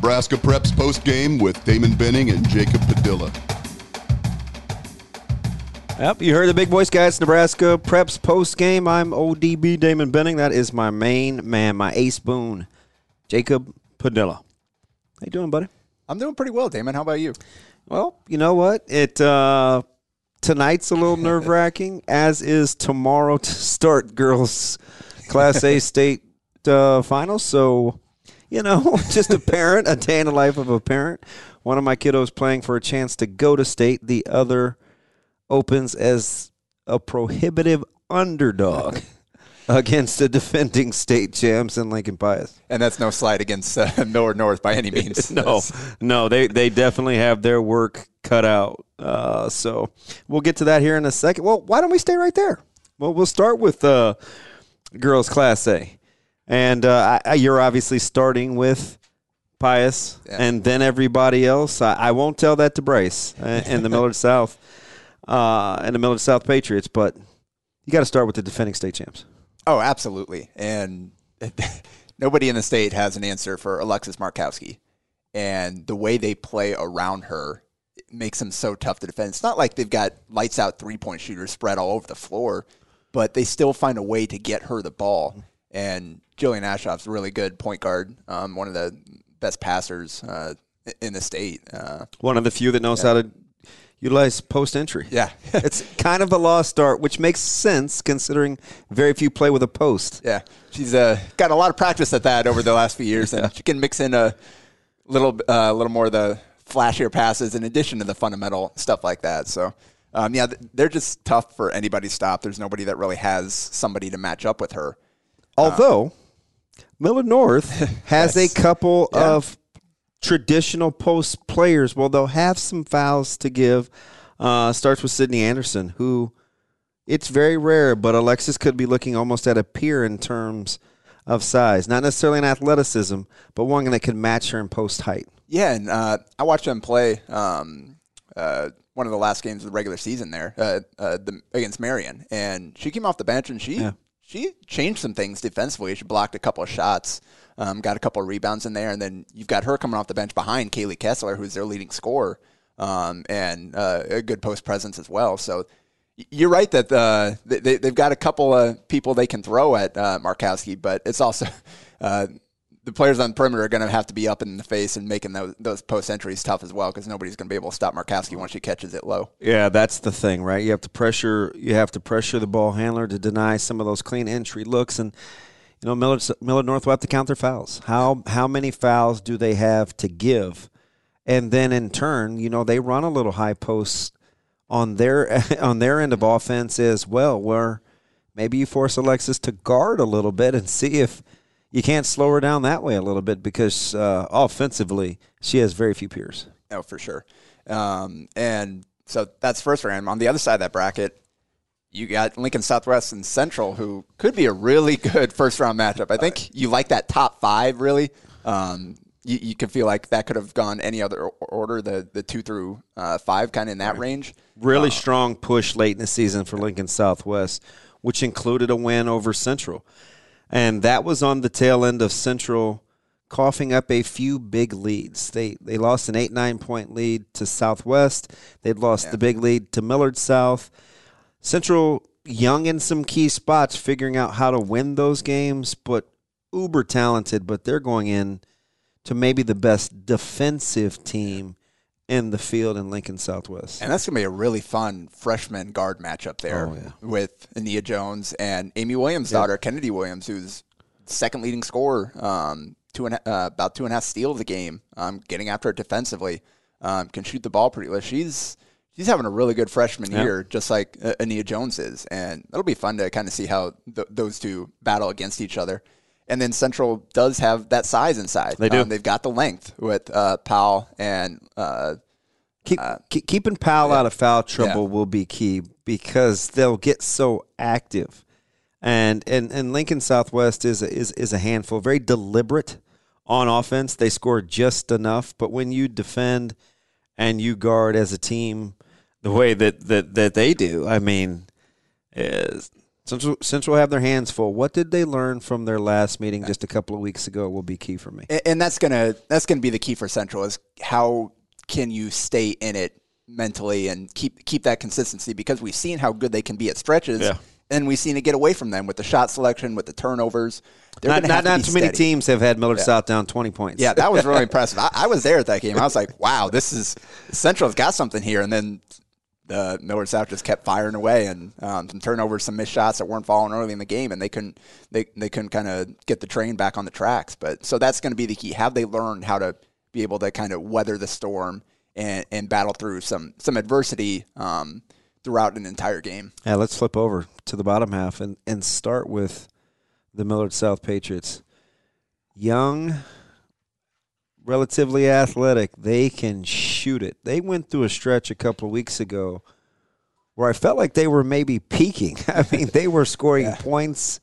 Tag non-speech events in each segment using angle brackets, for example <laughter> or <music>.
Nebraska Preps post game with Damon Benning and Jacob Padilla. Yep, you heard the big voice, guys. Nebraska Preps post game. I'm ODB Damon Benning. That is my main man, my ace boon, Jacob Padilla. How you doing, buddy? I'm doing pretty well, Damon. How about you? Well, you know what? It uh, tonight's a little nerve <laughs> wracking, as is tomorrow to start girls Class A <laughs> state uh, finals. So, you know, <laughs> just a parent, a day in the life of a parent. One of my kiddos playing for a chance to go to state. The other opens as a prohibitive underdog <laughs> against the defending state champs in Lincoln Pius. And that's no slide against uh, <laughs> Millard North by any means. no, no, they they definitely have their work cut out. Uh, so we'll get to that here in a second. Well, why don't we stay right there? Well, we'll start with uh, girls Class A, and uh, I, you're obviously starting with Pius, Yeah. and then everybody else. I, I won't tell that to Bryce uh, and the Millard <laughs> South uh, and the Millard South Patriots, but you got to start with the defending state champs. Oh, absolutely. And <laughs> nobody in the state has an answer for Alexis Markowski. And the way they play around her makes them so tough to defend. It's not like they've got lights out three point shooters spread all over the floor, but they still find a way to get her the ball. And Jillian Ashoff's a really good point guard, um, one of the best passers uh, in the state. Uh, One of the few that knows how to utilize post entry. yeah. <laughs> it's kind of a lost start, which makes sense considering very few play with a post. Yeah, she's uh, got a lot of practice at that over the last few years, and she can mix in a little, uh, little more of the flashier passes in addition to the fundamental stuff like that. So, um, yeah, they're just tough for anybody to stop. There's nobody that really has somebody to match up with her. Although Millard North <laughs> has Yes. a couple Yeah. of traditional post players. Well, they'll have some fouls to give. Uh, starts with Sydney Anderson, who it's very rare, but Alexis could be looking almost at a peer in terms of size. Not necessarily in athleticism, but one that could match her in post height. Yeah, and uh, I watched them play um, uh, one of the last games of the regular season there uh, uh, the, against Marion, and she came off the bench and she Yeah. She changed some things defensively. She blocked a couple of shots, um, got a couple of rebounds in there, and then you've got her coming off the bench behind Kaylee Kessler, who's their leading scorer, um, and uh, a good post presence as well. So. You're right that uh, they, they've got a couple of people they can throw at uh, Markowski, but it's also <laughs> uh, the players on the perimeter are going to have to be up in the face and making those, those post entries tough as well because nobody's going to be able to stop Markowski once she catches it low. Yeah, that's the thing, right? You have to pressure. You have to pressure the ball handler to deny some of those clean entry looks, and you know Miller Millard North will have to count their fouls. How how many fouls do they have to give? And then in turn, you know they run a little high post on their <laughs> on their end of offense as well, where maybe you force Alexis to guard a little bit and see if you can't slow her down that way a little bit because uh, offensively she has very few peers. Oh, for sure. Um, and so that's first round. On the other side of that bracket, you got Lincoln Southwest and Central, who could be a really <laughs> good first round matchup. I think you like that top five, really. Um, you, you can feel like that could have gone any other order, the, the two through uh, five, kind of in that range. really strong push late in the season for Lincoln Southwest, which included a win over Central. And that was on the tail end of Central coughing up a few big leads. They they lost an 8-9 point lead to Southwest. They'd lost the big lead to Millard South. Central young in some key spots figuring out how to win those games, but uber talented, but they're going in to maybe the best defensive team in the field in Lincoln Southwest. And that's going to be a really fun freshman guard matchup there Oh, yeah. with Ania Jones and Amy Williams' daughter, Kennedy Williams, who's second leading scorer, um, two and uh, about two and a half steals a game, um, getting after it defensively, um, can shoot the ball pretty well. She's she's having a really good freshman Yeah. year, just like uh, Ania Jones is, and it'll be fun to kind of see how th- those two battle against each other. And then Central does have that size inside. They do. Um, they've got the length with uh, Powell and uh, Keep, keep keeping Powell out of foul trouble Yeah. will be key because they'll get so active, and and and Lincoln Southwest is a, is is a handful, very deliberate on offense. They score just enough, but when you defend and you guard as a team the way that that that they do, I mean, is Central Central have their hands full. What did they learn from their last meeting just a couple of weeks ago? Will be key for me. and, and that's gonna that's gonna be the key for Central is how can you stay in it mentally and keep keep that consistency because we've seen how good they can be at stretches. Yeah. And we've seen it get away from them with the shot selection, with the turnovers. They're Not not, to not be too many teams have had Millard South down twenty points. Yeah, that was really <laughs> impressive. I, I was there at that game. I was like, wow, this is Central's got something here. And then the Millard South just kept firing away and um, some turnovers, some missed shots that weren't falling early in the game, and they couldn't they they couldn't kind of get the train back on the tracks. But so that's going to be the key. Have they learned how to be able to kind of weather the storm and, and battle through some some adversity um, throughout an entire game? Yeah, let's flip over to the bottom half and, and start with the Millard South Patriots. Young, relatively athletic, they can shoot it. They went through a stretch a couple of weeks ago where I felt like they were maybe peaking. <laughs> I mean, they were scoring points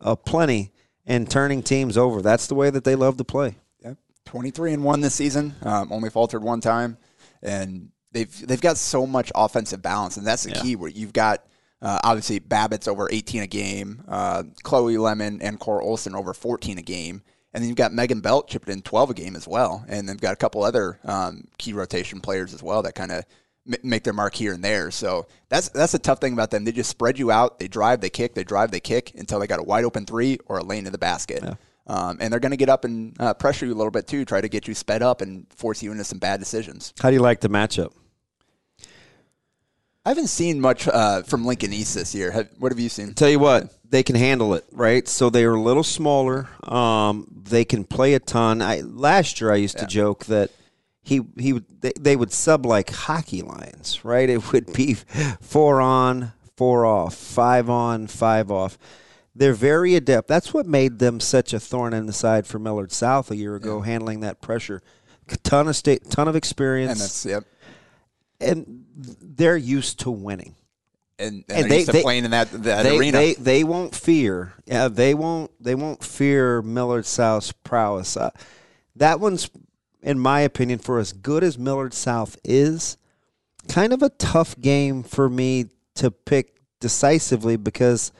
uh, plenty and turning teams over. That's the way that they love to play. Yeah, twenty three and one this season. Um, only faltered one time, and they've they've got so much offensive balance, and that's the key. Where you've got uh, obviously Babbitt's over eighteen a game, uh, Chloe Lemon and Cora Olson over fourteen a game, and then you've got Megan Belt chipping in twelve a game as well, and they've got a couple other um, key rotation players as well that kind of make their mark here and there. So that's that's the tough thing about them. They just spread you out. They drive, they kick, they drive, they kick until they got a wide open three or a lane to the basket. Um, and they're going to get up and uh, pressure you a little bit too, try to get you sped up and force you into some bad decisions. How do you like the matchup? I haven't seen much uh, from Lincoln East this year. Have, what have you seen? Tell you what, they can handle it, right? So they are a little smaller. Um, they can play a ton. I last year I used to joke that he he would they, they would sub like hockey lines, right? It would be four on, four off, five on, five off. They're very adept. That's what made them such a thorn in the side for Millard South a year ago, handling that pressure. Ton of state, ton of experience, And yep. and they're used to winning And, and, And they're they- they- playing in that that they, arena. They they won't fear. Yeah, they won't. They won't fear Millard South's prowess. Uh, that one's, in my opinion, for as good as Millard South is, kind of a tough game for me to pick decisively because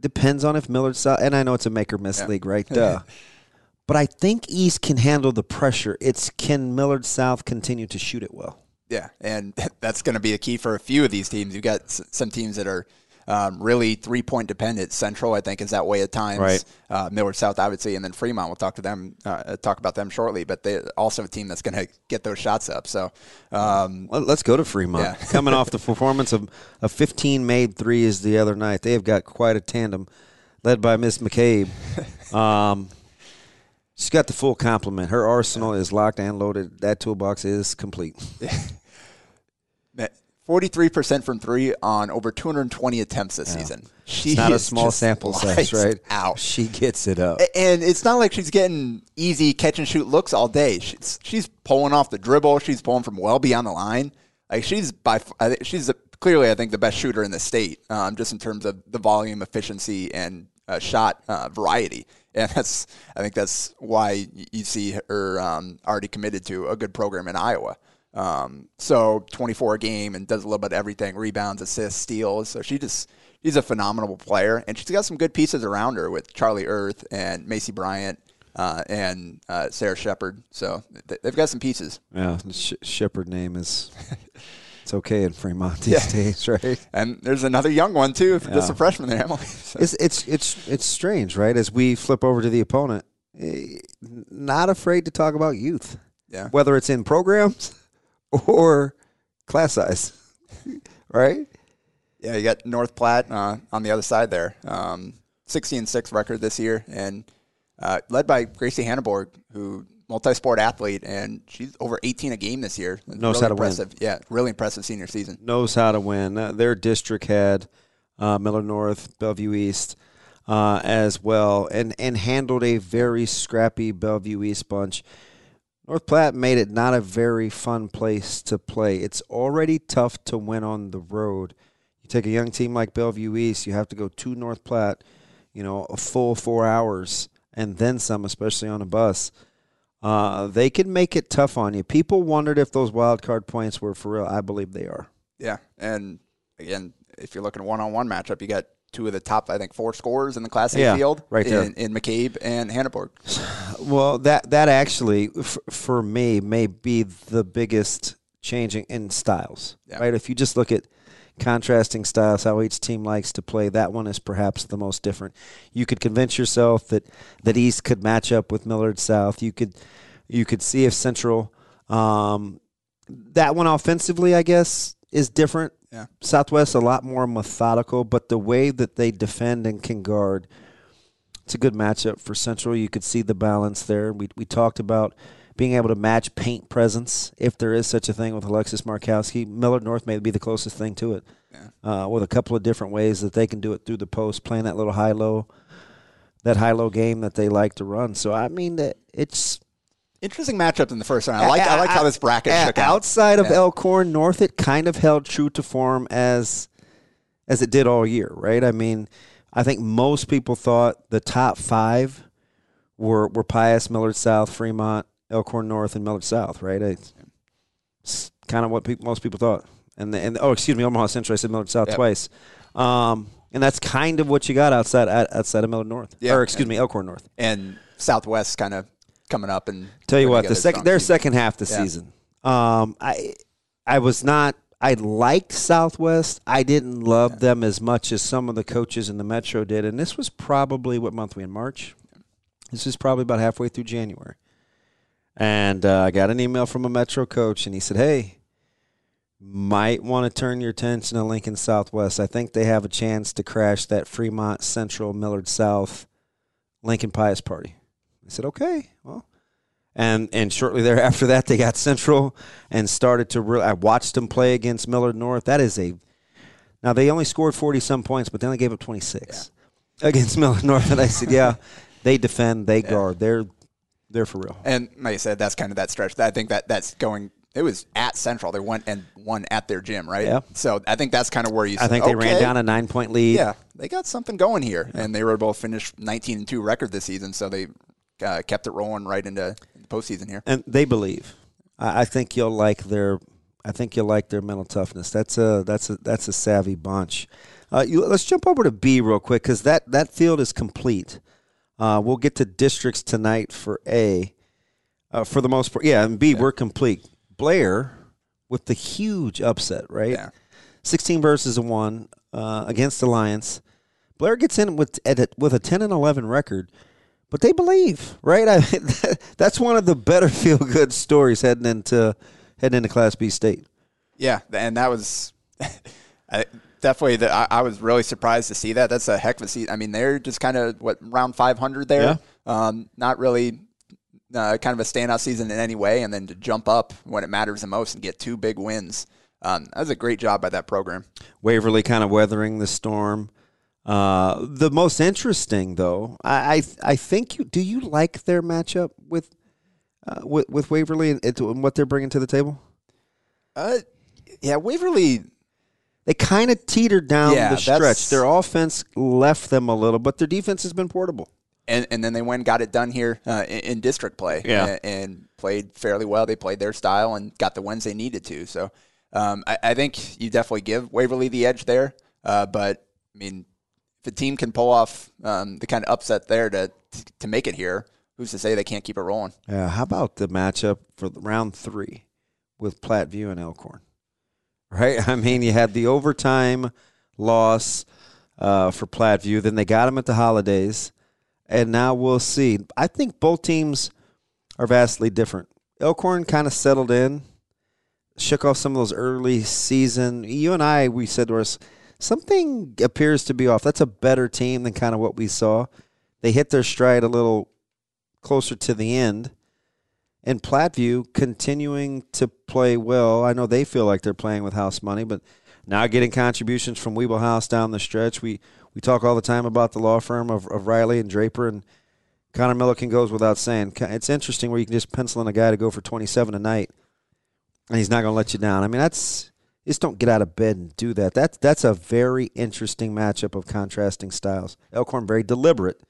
depends on if Millard South. And I know it's a make or miss league, right? <laughs> Duh. but I think East can handle the pressure. It's can Millard South continue to shoot it well. Yeah, and <laughs> that's going to be a key for a few of these teams. You've got s- some teams that are um, really three point dependent. Central, I think, is that way at times. Right. Uh, Millard South, obviously, and then Fremont. We'll talk to them, uh, talk about them shortly. But they also a team that's going to get those shots up. So, um, Well, let's go to Fremont. Yeah. <laughs> Coming off the performance of, of 15 made threes the other night, they have got quite a tandem, led by Miss McCabe. <laughs> Um, she's got the full complement. Her arsenal is locked and loaded. That toolbox is complete. Forty-three percent from three on over two hundred and twenty attempts this season. She It's not a small sample size, right? Out. She gets it up. And it's not like she's getting easy catch and shoot looks all day. She's she's pulling off the dribble. She's pulling from well beyond the line. Like she's by f- I think she's clearly I think the best shooter in the state, um, just in terms of the volume, efficiency, and uh, shot uh, variety. And <laughs> that's I think that's why you see her um, already committed to a good program in Iowa. Um, so 24 a game and does a little bit of everything: rebounds, assists, steals. So she just she's a phenomenal player, and she's got some good pieces around her with Charlie Earth and Macy Bryant uh, and uh, Sarah Shepard. So th- they've got some pieces. Yeah, Sh- Shepard name is. <laughs> It's okay in Fremont these days, right? And there's another young one too, just a freshman there, Emily. <laughs> So- It's it's it's it's strange, right? As we flip over to the opponent, eh, not afraid to talk about youth. Yeah. Whether it's in programs <laughs> or class size, <laughs> right? Yeah, you got North Platte uh, on the other side there. Um, 60 and 6 record this year, and uh, led by Gracie Hanneborg, who multi-sport athlete, and she's over 18 a game this year. Knows really how to win. Yeah, really impressive senior season. knows how to win. Uh, their district had uh, Miller North, Bellevue East uh, as well, and and handled a very scrappy Bellevue East bunch. North Platte made it not a very fun place to play. It's already tough to win on the road. You take a young team like Bellevue East, you have to go to North Platte, you know, a full four hours and then some, especially on a bus. Uh, they can make it tough on you. People wondered if those wild card points were for real. I believe they are. Yeah, and again, if you're looking at one-on-one matchup, you got two of the top, I think, four scorers in the Class A Yeah, field, right there. in, in McCabe and Hannahburg. Well, that that actually f- for me may be the biggest changing in styles. Yeah. Right? If you just look at contrasting styles, how each team likes to play, that one is perhaps the most different. You could convince yourself that that East could match up with Millard South. You could you could see if Central um, that one offensively, I guess, is different. Yeah. Southwest a lot more methodical, but the way that they defend and can guard it's a good matchup for Central. You could see the balance there. We we talked about being able to match paint presence if there is such a thing with Alexis Markowski. Millard North may be the closest thing to it, uh, with a couple of different ways that they can do it through the post, playing that little high low, that high low game that they like to run. So I mean that it's Interesting matchup in the first round. I like, I like how this bracket a- shook out. outside of Yeah. Elkhorn North. It kind of held true to form as as it did all year, right? I mean, I think most people thought the top five were were Pius, Millard South, Fremont, Elkhorn North, and Millard South, right? It's, kind of what people, most people thought. And the, and oh, excuse me, Omaha Central. I said Millard South Yep. twice. Um, and that's kind of what you got outside outside of Millard North, Yeah. or excuse me, Elkhorn North. and Southwest kind of coming up and Tell you what, the second their team. second half the Yeah. season. Um, I I was not. I liked Southwest. I didn't love them as much as some of the coaches in the Metro did. And this was probably what month we in March. This is probably about halfway through January. And uh, I got an email from a Metro coach, and he said, "Hey, might want to turn your attention to Lincoln Southwest. I think they have a chance to crash that Fremont Central Millard South Lincoln Pius party." I said, "Okay, well." And and shortly thereafter that they got Central and started to. Re- I watched them play against Millard North. That is a now they only scored forty some points, but they only gave up twenty six against <laughs> Millard North. And I said, "Yeah, <laughs> they defend, they guard, they're they're for real." And like you said, that's kind of that stretch. I think that that's going. It was at Central. They went and won at their gym, right? Yeah. So I think that's kind of where you. I think they ran down a nine point lead. Yeah, they got something going here, and they were both finished 19 and two record this season. So they uh, kept it rolling right into the postseason here. and they believe. I, I think you'll like their. I think you'll like their mental toughness. That's a that's a that's a savvy bunch. Uh, you, let's jump over to B real quick because that that field is complete. Uh, we'll get to districts tonight for A. Uh, for the most part, yeah, and B we're complete. Blair with the huge upset, right? Yeah. Sixteen versus a one uh, against Alliance. Blair gets in with at a, with a ten and eleven record, but they believe, right? I, <laughs> that's one of the better <laughs> feel good stories heading into heading into Class B state. Yeah, and that was <laughs> I, definitely. The, I, I was really surprised to see that. That's a heck of a season. I mean, they're just kind of what round 500 there. Um, not really uh, kind of a standout season in any way, and then to jump up when it matters the most and get two big wins. Um, that was a great job by that program. Waverly kind of weathering the storm. Uh, the most interesting, though, I I, I think you do you like their matchup with uh, with, with Waverly and, and what they're bringing to the table? Uh, yeah, Waverly. They kind of teetered down Yeah, the stretch. Their offense left them a little, but their defense has been portable. and, and then they went and got it done here uh, in, in district play Yeah. and, and played fairly well. They played their style and got the wins they needed to. So um, I, I think you definitely give Waverly the edge there. Uh, but I mean, a team can pull off um, the kind of upset there to to make it here, who's to say they can't keep it rolling? Yeah, how about the matchup for round three with Platteview and Elkhorn? Right? <laughs> I mean, you had the overtime loss uh, for Platteview, then they got them at the holidays, and now we'll see. I think both teams are vastly different. Elkhorn kind of settled in, shook off some of those early season. You and I, we said to us, something appears to be off. That's a better team than kind of what we saw. They hit their stride a little closer to the end. and Platteview continuing to play well. I know they feel like they're playing with house money, but now getting contributions from Weeble House down the stretch. We we talk all the time about the law firm of, of Riley and Draper, and Connor Milliken goes without saying. It's interesting where you can just pencil in a guy to go for 27 a night, and he's not going to let you down. I mean, that's just don't get out of bed and do that. That's that's a very interesting matchup of contrasting styles. Elkhorn very deliberate.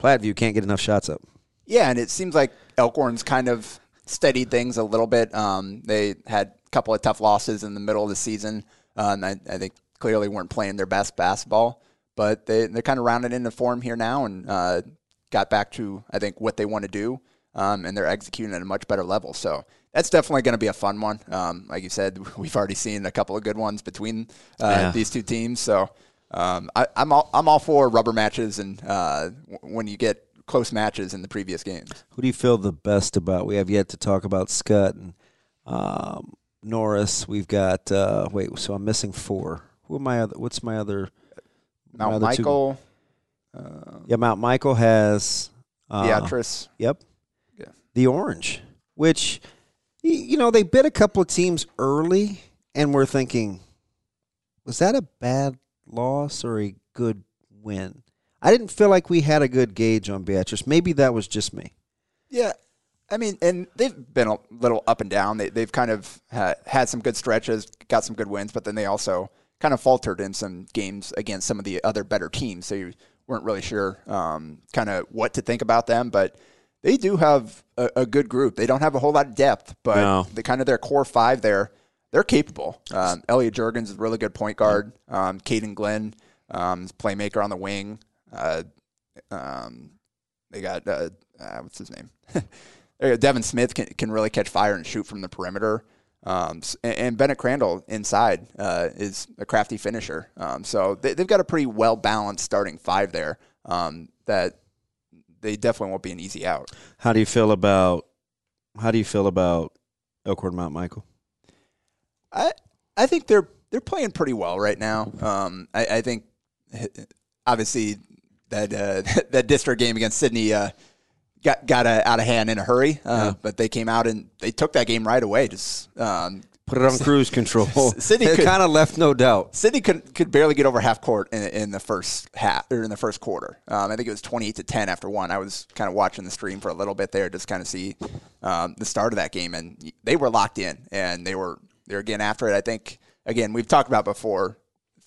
Platteview can't get enough shots up. Yeah, and it seems like Elkhorn's kind of steadied things a little bit. Um, they had a couple of tough losses in the middle of the season. Um, I, I, think clearly weren't playing their best basketball, but they they're kind of rounded into form here now and uh, got back to I think what they want to do, um, and they're executing at a much better level. So that's definitely going to be a fun one. Um, like you said, <laughs> we've already seen a couple of good ones between uh, yeah. these two teams. So um, I, am all I'm all for rubber matches, and uh, when you get close matches in the previous games. Who do you feel the best about? We have yet to talk about Scott and um, Norris. We've got uh, wait, so I'm missing four. Who am I? Other, what's my other? Mount my other Michael. Uh, yeah, Mount Michael has uh, Beatrice. Yep. Yeah. The orange, which you know they bit a couple of teams early, and we're thinking, was that a bad loss or a good win? I didn't feel like we had a good gauge on Beatrice. Maybe that was just me. Yeah. I mean, and they've been a little up and down. They, they've kind of had some good stretches, got some good wins, but then they also kind of faltered in some games against some of the other better teams. So you weren't really sure um, kind of what to think about them. But they do have a, a, good group. They don't have a whole lot of depth, but no. the kind of their core five there, they're capable. Um, Elliot Jurgens is a really good point guard. Um, Caden Glenn um, is playmaker on the wing. Uh, um, they got uh, uh, what's his name? <laughs> Devin Smith can, can really catch fire and shoot from the perimeter. Um, and, and, Bennett Crandall inside uh, is a crafty finisher. Um, so they, have got a pretty well balanced starting five there. Um, that they definitely won't be an easy out. How do you feel about how do you feel about Elkhorn Mount Michael? I I think they're they're playing pretty well right now. Um, I, I think obviously that uh, <laughs> that district game against Sidney uh, got got uh, out of hand in a hurry, uh, yeah. but they came out and they took that game right away. Just um, put it on <laughs> cruise control. Sidney kind of left no doubt. Sidney could could barely get over half court in, in the first half or in the first quarter. Um, I think it was twenty eight to ten after one. I was kind of watching the stream for a little bit there, just kind of see um, the start of that game, and they were locked in and they were they're again after it. I think again we've talked about before.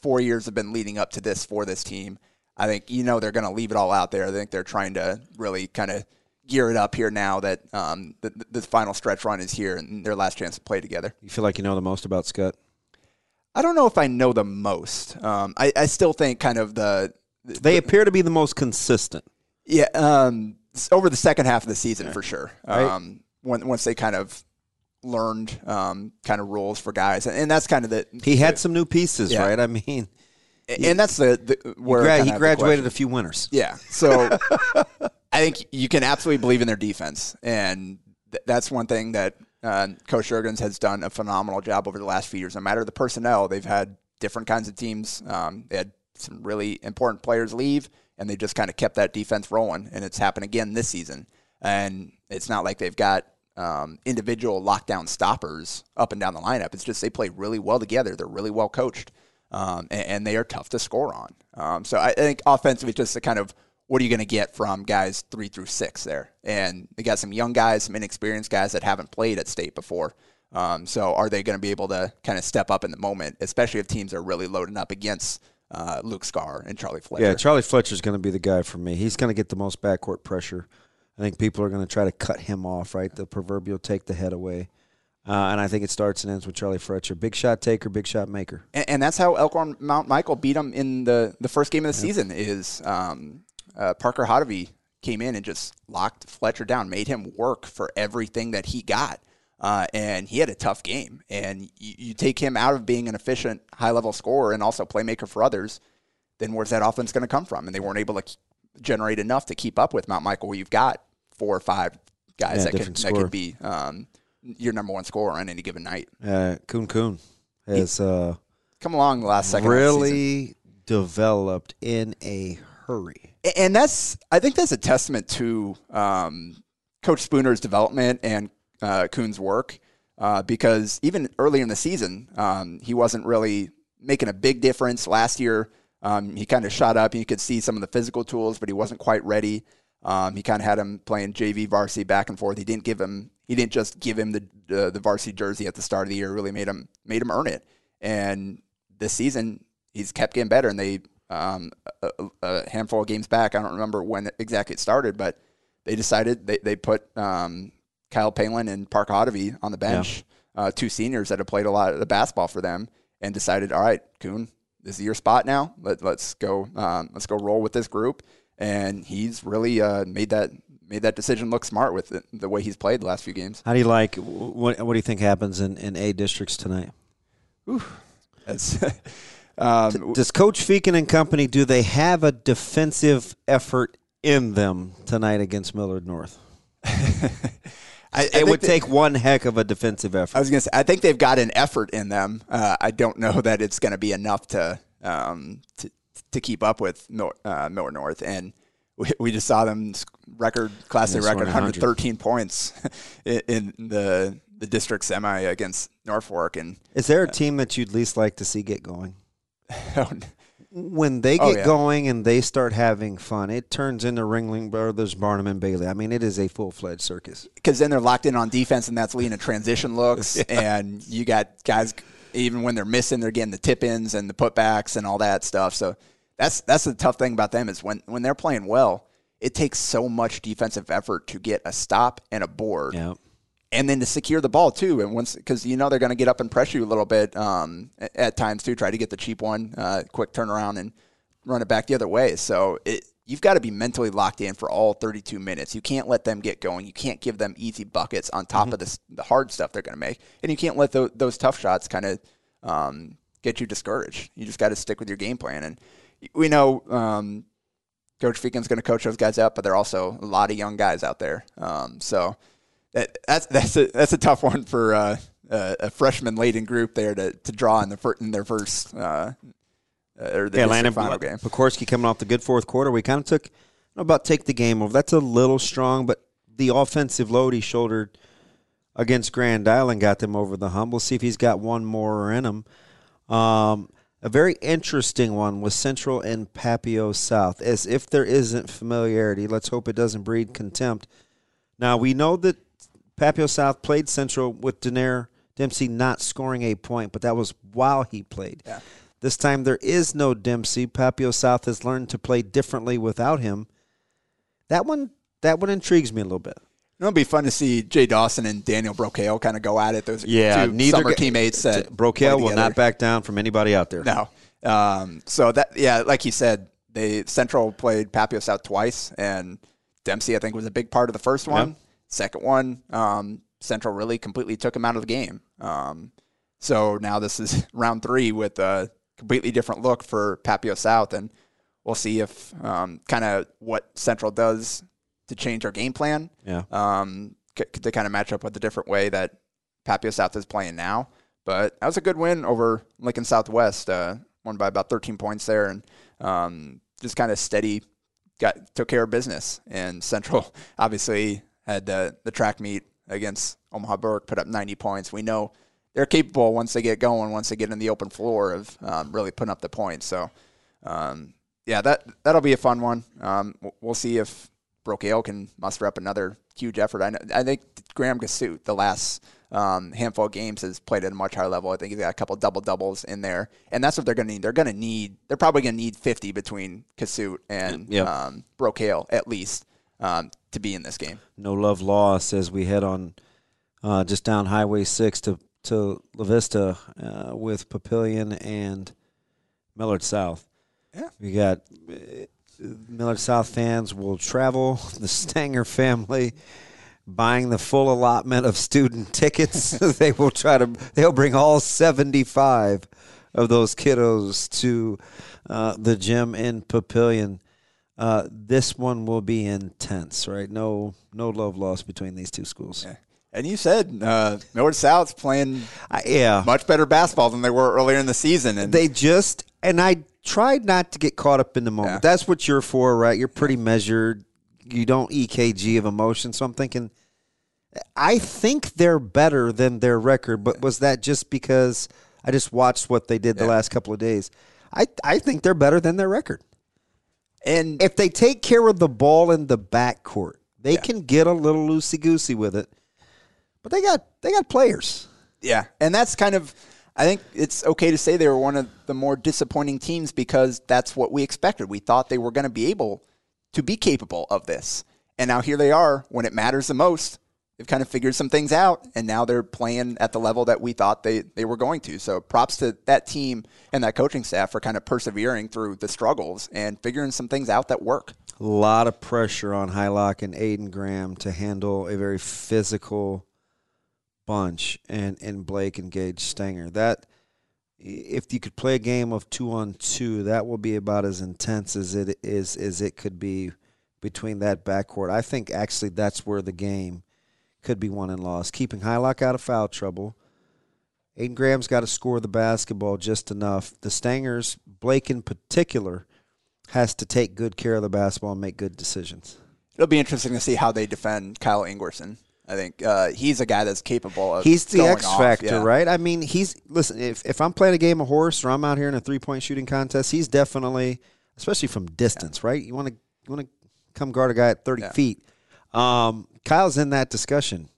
Four years have been leading up to this for this team I think you know they're going to leave it all out there. I think they're trying to really kind of gear it up here now that um, the, the final stretch run is here and their last chance to play together. You feel like you know the most about Scott? I don't know if I know the most. Um, I, I, still think kind of the, the they appear to be the most consistent. Yeah, um, over the second half of the season yeah. for sure. Right. Um, when, once they kind of learned um, kind of rules for guys, and, and that's kind of the he had some new pieces, yeah. right? I mean, and that's the, the where he, gra- he graduated a few winners. Yeah, so <laughs> I think you can absolutely believe in their defense, and th- that's one thing that uh, Coach Jurgens has done a phenomenal job over the last few years. No matter the personnel, they've had different kinds of teams. Um, they had some really important players leave, and they just kind of kept that defense rolling, and it's happened again this season. And it's not like they've got um, individual lockdown stoppers up and down the lineup. It's just they play really well together. They're really well coached um, and, and, they are tough to score on. Um, so I think offensively, just a kind of what are you going to get from guys three through six there? And they got some young guys, some inexperienced guys that haven't played at state before. Um, so are they going to be able to kind of step up in the moment, especially if teams are really loading up against uh, Luke Scar and Charlie Fletcher? Yeah, Charlie Fletcher is going to be the guy for me. He's going to get the most backcourt pressure. I think people are going to try to cut him off, right? The proverbial take the head away. Uh, and I think it starts and ends with Charlie Fletcher. Big shot taker, big shot maker. And, and that's how Elkhorn Mount Michael beat them in the, the first game of the yep. season is um, uh, Parker Hodovy came in and just locked Fletcher down, made him work for everything that he got. Uh, and he had a tough game. And you, you, take him out of being an efficient, high level scorer and also playmaker for others, then where's that offense going to come from? And they weren't able to generate enough to keep up with Mount Michael, where you've got four or five guys yeah, that, can, that could be um, your number one scorer on any given night. Uh, Kuhn Kuhn has uh, come along the last second. Really developed in a hurry, and that's I think that's a testament to um, Coach Spooner's development and uh, Kuhn's work uh, because even earlier in the season, um, he wasn't really making a big difference. Last year, um, he kind of shot up. You could see some of the physical tools, but he wasn't quite ready. Um, he kind of had him playing JV varsity back and forth. He didn't give him. He didn't just give him the uh, the varsity jersey at the start of the year. Really made him made him earn it. And this season, he's kept getting better. And they um, a, a, handful of games back. I don't remember when exactly it started, but they decided they they put um, Kyle Palin and Park Hodovy on the bench, yeah. uh, two seniors that have played a lot of the basketball for them, and decided, all right, Kuhn, this is your spot now. Let, let's go. Um, let's go roll with this group and he's really uh, made that made that decision look smart with the, the, way he's played the last few games. How do you like? What, what do you think happens in, in A districts tonight? Ooh, that's. <laughs> um, does Coach Feakin and company do they have a defensive effort in them tonight against Millard North? <laughs> I, I it would they, take one heck of a defensive effort. I was going to say, I think they've got an effort in them. Uh, I don't know that it's going to be enough to, um, to to keep up with Miller, uh, Miller North, and we, we just saw them record class A record 113 points <laughs> in, the the district semi against Norfolk. And is there a uh, team that you'd least like to see get going? When they oh, get oh, yeah. going and they start having fun, it turns into Ringling Brothers, Barnum and Bailey. I mean, it is a full fledged circus. Because then they're locked in on defense, and that's leading to transition looks, <laughs> yeah. and you got guys even when they're missing, they're getting the tip ins and the putbacks and all that stuff. So that's that's the tough thing about them is when when they're playing well, it takes so much defensive effort to get a stop and a board. Yeah. And then to secure the ball too, and once because you know they're going to get up and pressure you a little bit um, at times too, try to get the cheap one, uh, quick turnaround and run it back the other way. So it, you've got to be mentally locked in for all 32 minutes. You can't let them get going. You can't give them easy buckets on top mm-hmm. of this, the hard stuff they're going to make, and you can't let those tough shots kind of um, get you discouraged. You just got to stick with your game plan. And we know um, Coach Feakin's going to coach those guys up, but there are also a lot of young guys out there. Um, so that, that's that's a that's a tough one for uh, a, a freshman laden group there to, to draw in the fir- in their first uh, uh or the yeah, Landon final game. Pokorski coming off the good fourth quarter, we kind of took about take the game over. That's a little strong, but the offensive load he shouldered against Grand Island got them over the hump. We'll see if he's got one more in him. Um, a very interesting one was Central and Papio South. As if there isn't familiarity, let's hope it doesn't breed contempt. Now, we know that Papio South played Central with Denair Dempsey not scoring a point, but that was while he played. Yeah. This time there is no Dempsey. Papio South has learned to play differently without him. That one that one intrigues me a little bit. It'll be fun to see Jay Dawson and Daniel Brocale kind of go at it. Those yeah, two neither summer teammates. That will not back down from anybody out there. No. Um, so that yeah, like you said, they Central played Papio South twice, and Dempsey I think was a big part of the first one. Yep. Second one, um, Central really completely took him out of the game. Um, so now this is <laughs> round three with a completely different look for Papio South, and we'll see if um, kind of what Central does to change our game plan. Yeah. Um, c- to kind of match up with the different way that Papio South is playing now. But that was a good win over Lincoln Southwest. Uh, won by about 13 points there, and um, just kind of steady. Got took care of business, and Central <laughs> obviously had the the track meet against Omaha Burke, put up 90 points. We know they're capable once they get going, once they get in the open floor of um, really putting up the points. So, um, yeah, that that'll be a fun one. Um, we'll see if Brocale can muster up another huge effort. I, know, I think Graham Cassuth, the last um, handful of games, has played at a much higher level. I think he's got a couple double doubles in there, and that's what they're going to need. They're going to need. They're probably going to need 50 between Cassuth and yep. um, Brocale at least um, to be in this game. No love lost as we head on uh, just down Highway Six to to La Vista uh, with Papillion and Millard South. Yeah, we got Millard South fans will travel, <laughs> the Stanger family buying the full allotment of student <laughs> tickets. <laughs> they will try to, they'll bring all 75 of those kiddos to uh, the gym in Papillion. Uh, this one will be intense, right? No, no love lost between these two schools. Yeah. And you said uh, Millard South's playing, uh, yeah, much better basketball than they were earlier in the season, and they just and I tried not to get caught up in the moment. Yeah. That's what you're for, right? You're pretty measured. you don't EKG of emotion. So I'm thinking, I think they're better than their record, but was that just because I just watched what they did the Yeah. last couple of days? I I think they're better than their record. And If they take care of the ball in the backcourt, they Yeah. can get a little loosey goosey with it. But they got they got players. Yeah, and that's kind of. I think it's okay to say they were one of the more disappointing teams because that's what we expected. We thought they were going to be able to be capable of this, and now here they are when it matters the most. They've kind of figured some things out, and now they're playing at the level that we thought they, they were going to. So props to that team and that coaching staff for kind of persevering through the struggles and figuring some things out that work. A lot of pressure on Hylock and Aiden Graham to handle a very physical bunch and, and Blake and Gage Stanger. That if you could play a game of two on two, that will be about as intense as it is as it could be between that backcourt. I think actually that's where the game could be won and lost. Keeping Hylock out of foul trouble. Aiden Graham's got to score the basketball just enough. The Stangers, Blake in particular, has to take good care of the basketball and make good decisions. It'll be interesting to see how they defend Kyle Ingwerson. I think uh, he's a guy that's capable of. He's the X off, factor, yeah. right? I mean, he's listen. If if I'm playing a game of horse or I'm out here in a three point shooting contest, he's definitely, especially from distance, right? You want to you want to come guard a guy at 30 Yeah. feet. Um, Kyle's in that discussion.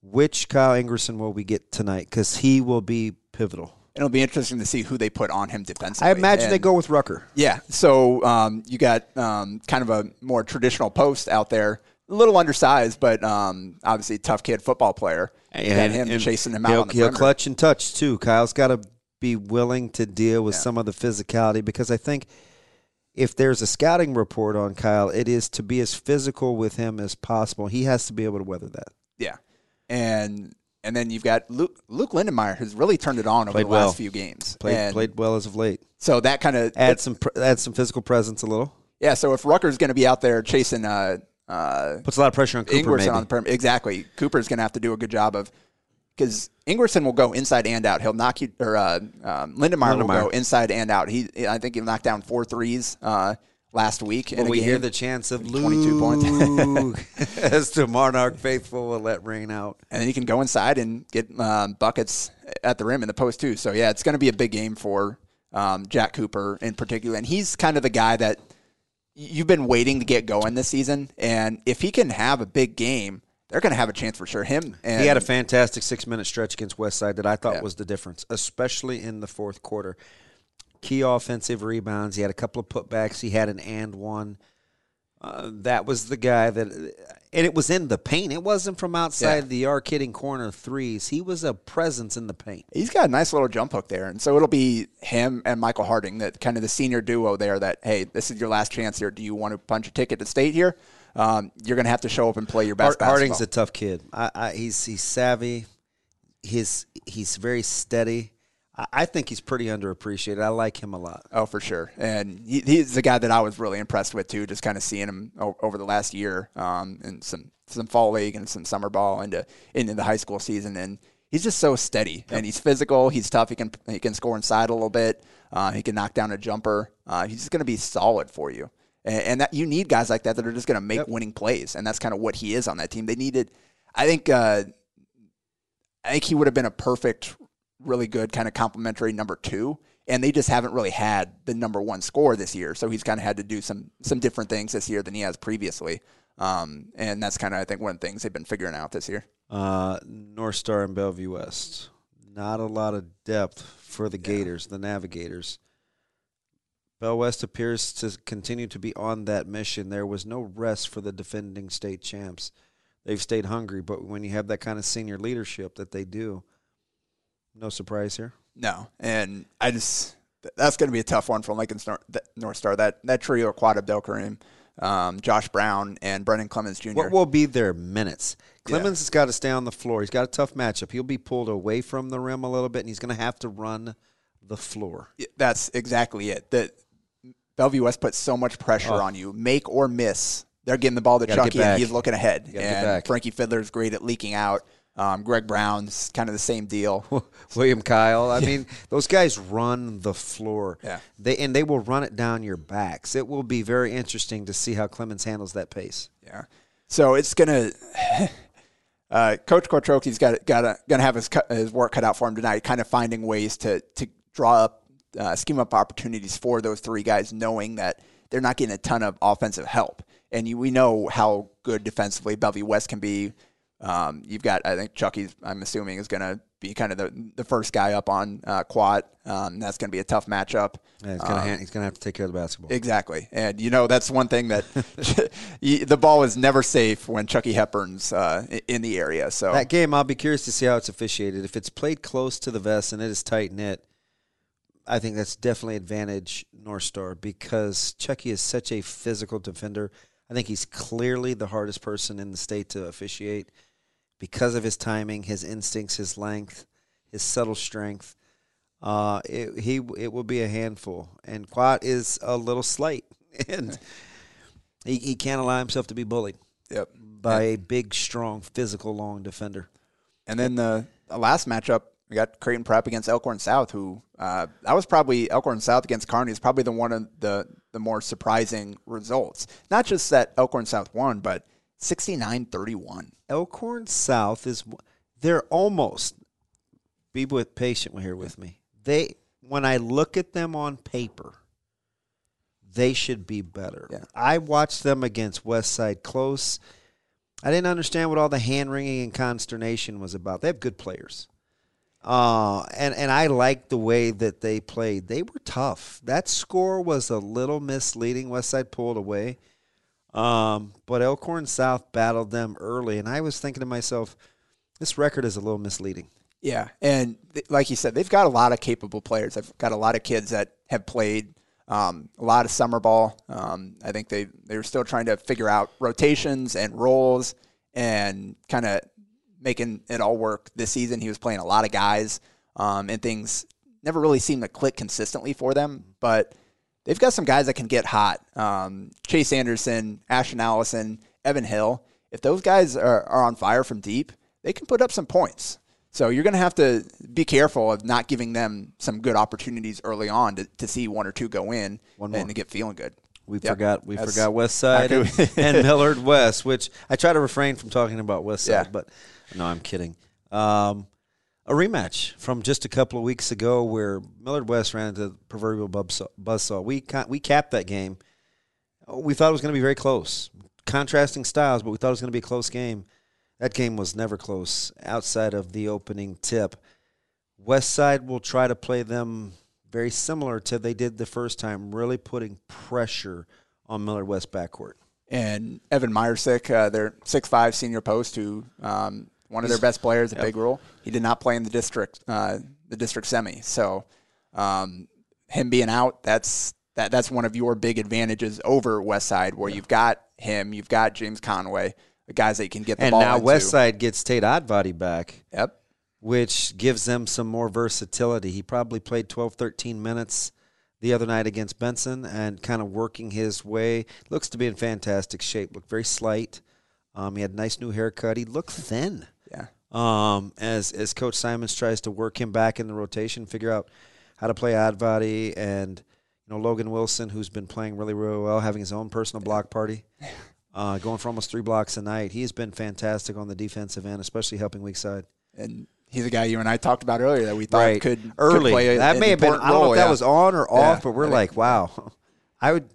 Which Kyle Ingerson will we get tonight? Because he will be pivotal. It'll be interesting to see who they put on him defensively. I imagine they go with Rucker. Yeah. So um, you got um, kind of a more traditional post out there, a little undersized, but um, obviously tough kid football player. And, him chasing him out he'll, on the he'll clutch and touch too. Kyle's got to be willing to deal with some of the physicality because I think if there's a scouting report on Kyle, it is to be as physical with him as possible. He has to be able to weather that. Yeah. And and then you've got Luke Luke Lindemeyer, who's really turned it on over Played the well. last few games. Played And played well as of late. So that kind of Add some add some physical presence a little. yeah. So if Rucker's going to be out there chasing uh, uh, Puts a lot of pressure on Cooper. Ingwerson maybe. on the perimeter. Exactly. Cooper's going to have to do a good job of because Ingwerson will go inside and out. He'll knock you or uh, um, Lindenmeyer, will go inside and out. He I think he knocked down four threes uh, last week. Well, we hear the chants of 22 points. <laughs> <laughs> As the Monarch faithful will let rain out. and then he can go inside and get um, buckets at the rim in the post too. So yeah, it's going to be a big game for um, Jack Cooper in particular, and he's kind of the guy that you've been waiting to get going this season. And if he can have a big game, they're going to have a chance for sure. Him and He had a fantastic six minute stretch against Westside that I thought Yeah. was the difference, especially in the fourth quarter. Key offensive rebounds. He had a couple of putbacks. He had an and one. Uh, that was the guy that, and it was in the paint. It wasn't from outside Yeah. the arc hitting corner threes. He was a presence in the paint. He's got a nice little jump hook there, and so it'll be him and Michael Harding, that kind of the senior duo there. That hey, this is your last chance here. Do you want to punch a ticket to state here? Um, you're going to have to show up and play your best. Hard- Harding's a tough kid. I, I, he's he's savvy. He's he's very steady. I, think he's pretty underappreciated. I like him a lot. Oh, for sure. And he, he's the guy that I was really impressed with too. Just kind of seeing him over the last year, um, and some some fall league and some summer ball into into the high school season, and he's just so steady and he's physical. He's tough. He can he can score inside a little bit. Uh, he can knock down a jumper. Uh, he's just going to be solid for you. And, and that you need guys like that that are just going to make winning plays, and that's kind of what he is on that team. They needed, I think. Uh, I think he would have been a perfect, really good kind of complimentary number two. And they just haven't really had the number one score this year, so he's kind of had to do some some different things this year than he has previously. Um, and that's kind of I think one of the things they've been figuring out this year. Uh, North Star and Bellevue West. Not a lot of depth for the Gators, the Navigators. Bell West appears to continue to be on that mission. There was no rest for the defending state champs. They've stayed hungry, but when you have that kind of senior leadership that they do, no surprise here. No, and I just that's going to be a tough one for Lincoln North Star. That that trio: Quad Abdel Karim, um, Josh Brown, and Brendan Clemens Jr. What will be their minutes? Clemens has got to stay on the floor. He's got a tough matchup. He'll be pulled away from the rim a little bit, and he's going to have to run the floor. That's exactly it. That Bellevue West puts so much pressure on you, make or miss. They're getting the ball to Oh. Chucky, and he's looking ahead. And. Frankie Fidler's great at leaking out. Um, Greg Brown's kind of the same deal. <laughs> William Kyle. I <laughs> mean, those guys run the floor. Yeah. They and they will run it down your backs. It will be very interesting to see how Clemens handles that pace. Yeah. So it's gonna. <laughs> Uh, Coach Kotroki's got got gonna have his his work cut out for him tonight. Kind of finding ways to to draw up, uh, scheme up opportunities for those three guys, knowing that they're not getting a ton of offensive help. And you, we know how good defensively Bellevue West can be. Um, you've got, I think Chucky's, I'm assuming, is going to be kind of the, the first guy up on uh, Quat. Um, that's going to be a tough matchup. Yeah, he's ha- he's gonna have to take care of the basketball. Exactly, and you know that's one thing that <laughs> <laughs> the ball is never safe when Chucky Hepburn's uh, in the area. So that game, I'll be curious to see how it's officiated. If it's played close to the vest and it is tight knit, I think that's definitely advantage North Star because Chucky is such a physical defender. I think he's clearly the hardest person in the state to officiate because of his timing, his instincts, his length, his subtle strength. Uh, it, he it will be a handful, and Quat is a little slight, <laughs> and he, he can't allow himself to be bullied yep. by a big, strong, physical, long defender. And then the, the last matchup, we got Creighton Prep against Elkhorn South, who uh, that was probably Elkhorn South against Kearney is probably the one of the the more surprising results. Not just that Elkhorn South won, but 69-31. Elkhorn South is they're almost be with patient here with me. They when I look at them on paper, they should be better. Yeah. I watched them against West Side close. I didn't understand what all the hand wringing and consternation was about. They have good players. Uh, and, and I liked the way that they played. They were tough. That score was a little misleading. West Side pulled away. Um, but Elkhorn South battled them early, and I was thinking to myself, this record is a little misleading. Yeah, and th- like you said, they've got a lot of capable players. They've got a lot of kids that have played um, a lot of summer ball. Um, I think they they're still trying to figure out rotations and roles and kind of making it all work this season. He was playing a lot of guys, um, and things never really seemed to click consistently for them. But they've got some guys that can get hot. Um, Chase Anderson, Ashton Allison, Evan Hill. If those guys are, are on fire from deep, they can put up some points. So you're going to have to be careful of not giving them some good opportunities early on to, to see one or two go in One more. and to get feeling good. We Yep. forgot we That's forgot West Side and, <laughs> and Millard West, which I try to refrain from talking about West Side, Yeah. but no, I'm kidding. Um, a rematch from just a couple of weeks ago where Millard West ran into the proverbial buzzsaw. buzzsaw. We we capped that game. We thought it was going to be very close, contrasting styles, but we thought it was going to be a close game. That game was never close outside of the opening tip. West Side will try to play them very similar to they did the first time, really putting pressure on Millard West backcourt. and Evan Meyersick, uh, their six five senior post, who um, one of their best players, a big role. He did not play in the district uh, the district semi, so um, him being out, that's that that's one of your big advantages over West Side, where you've got him, you've got James Conway, the guys that you can get the And ball now into. West Side gets Tate Oddbody back, Yep. Which gives them some more versatility. He probably played 12, 13 minutes the other night against Benson and kind of working his way. Looks to be in fantastic shape. Looked very slight. Um, he had a nice new haircut. He looked thin. Yeah. um, as as Coach Simons tries to work him back in the rotation, figure out how to play body, and you know Logan Wilson, who's been playing really really well, having his own personal block party, uh, going for almost three blocks a night. He has been fantastic on the defensive end, especially helping weak side. And he's a guy you and I talked about earlier that we thought could could early. play a- that may have been. important I don't know role, if that yeah. was on or off, Yeah. but we're I like, wow. <laughs> I would.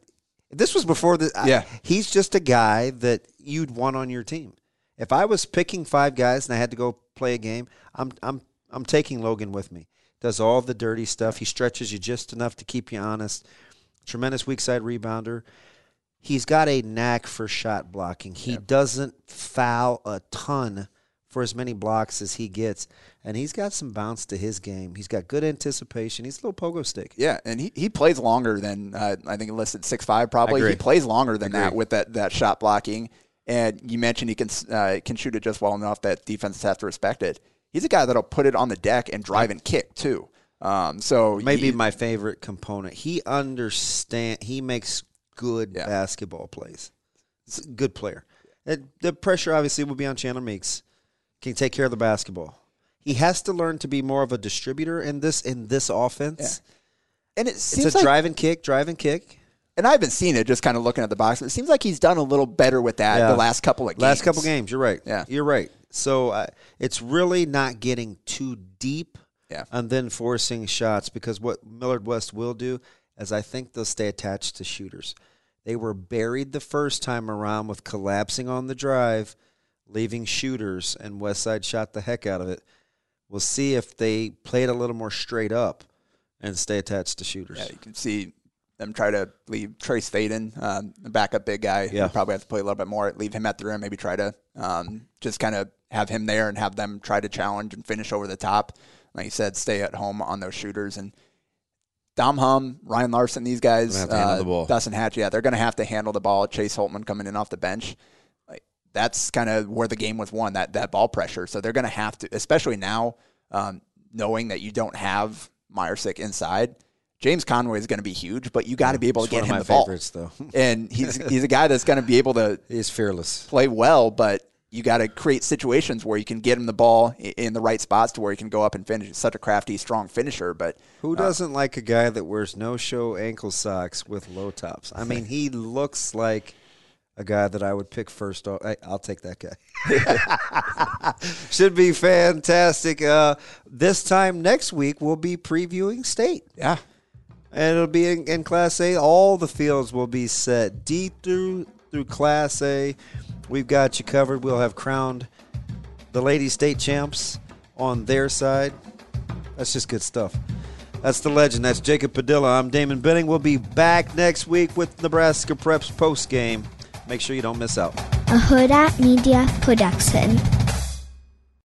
This was before the. I- Yeah. he's just a guy that you'd want on your team. If I was picking five guys and I had to go play a game, I'm I'm I'm taking Logan with me. Does all the dirty stuff. He stretches you just enough to keep you honest. Tremendous weak side rebounder. He's got a knack for shot blocking. He doesn't foul a ton for as many blocks as he gets. And he's got some bounce to his game. He's got good anticipation. He's a little pogo stick. Yeah, and he, he plays longer than uh, I think it listed six five probably. He plays longer than that with that, that shot blocking. And you mentioned he can uh, can shoot it just well enough that defenses have to respect it. He's a guy that'll put it on the deck and drive and kick too. Um, so Maybe he- my favorite component. He understand. He makes good Yeah. basketball plays. He's a good player. And the pressure obviously will be on Chandler Meeks. Can take care of the basketball. He has to learn to be more of a distributor in this in this offense. And it It's a like, drive and kick, drive and kick. and I haven't seen it, just kind of looking at the box. It seems like he's done a little better with that Yeah. the last couple of games. Last couple games, you're right. Yeah. you're right. So uh, it's really not getting too deep, Yeah. and then forcing shots because what Millard West will do is I think they'll stay attached to shooters. They were buried the first time around with collapsing on the drive, leaving shooters, and West Side shot the heck out of it. We'll see if they play it a little more straight up and stay attached to shooters. Yeah, you can see them try to leave Trace Faden, um, the backup big guy. Yeah. Probably have to play a little bit more. Leave him at the rim. Maybe try to um, just kind of have him there and have them try to challenge and finish over the top. Like you said, stay at home on those shooters and. Dom Hum, Ryan Larson, these guys, Gonna have to uh. Dustin Hatch, yeah, they're going to have to handle the ball. Chase Holtman coming in off the bench, that's kind of where the game was won. That that ball pressure. So they're going to have to, especially now, um, knowing that you don't have Meyersick inside. James Conway is going to be huge, but you got to be able to get him the ball. favorites, though. <laughs> And he's he's a guy that's going to be able to <laughs> He's fearless. play well, but you got to create situations where you can get him the ball in the right spots to where he can go up and finish. He's such a crafty, strong finisher, but Who doesn't like a guy that wears no show ankle socks with low tops? I <laughs> mean, he looks like a guy that I would pick first. o- Hey, I'll take that guy. <laughs> Should be fantastic. Uh, this time next week, we'll be previewing state. yeah, And it'll be in, in Class A. All the fields will be set D through through Class A. We've got you covered. We'll have crowned the Lady State champs on their side. That's just good stuff. That's the legend. That's Jacob Padilla. I'm Damon Benning. We'll be back next week with Nebraska Preps post game. Make sure you don't miss out. a Huda Media Production.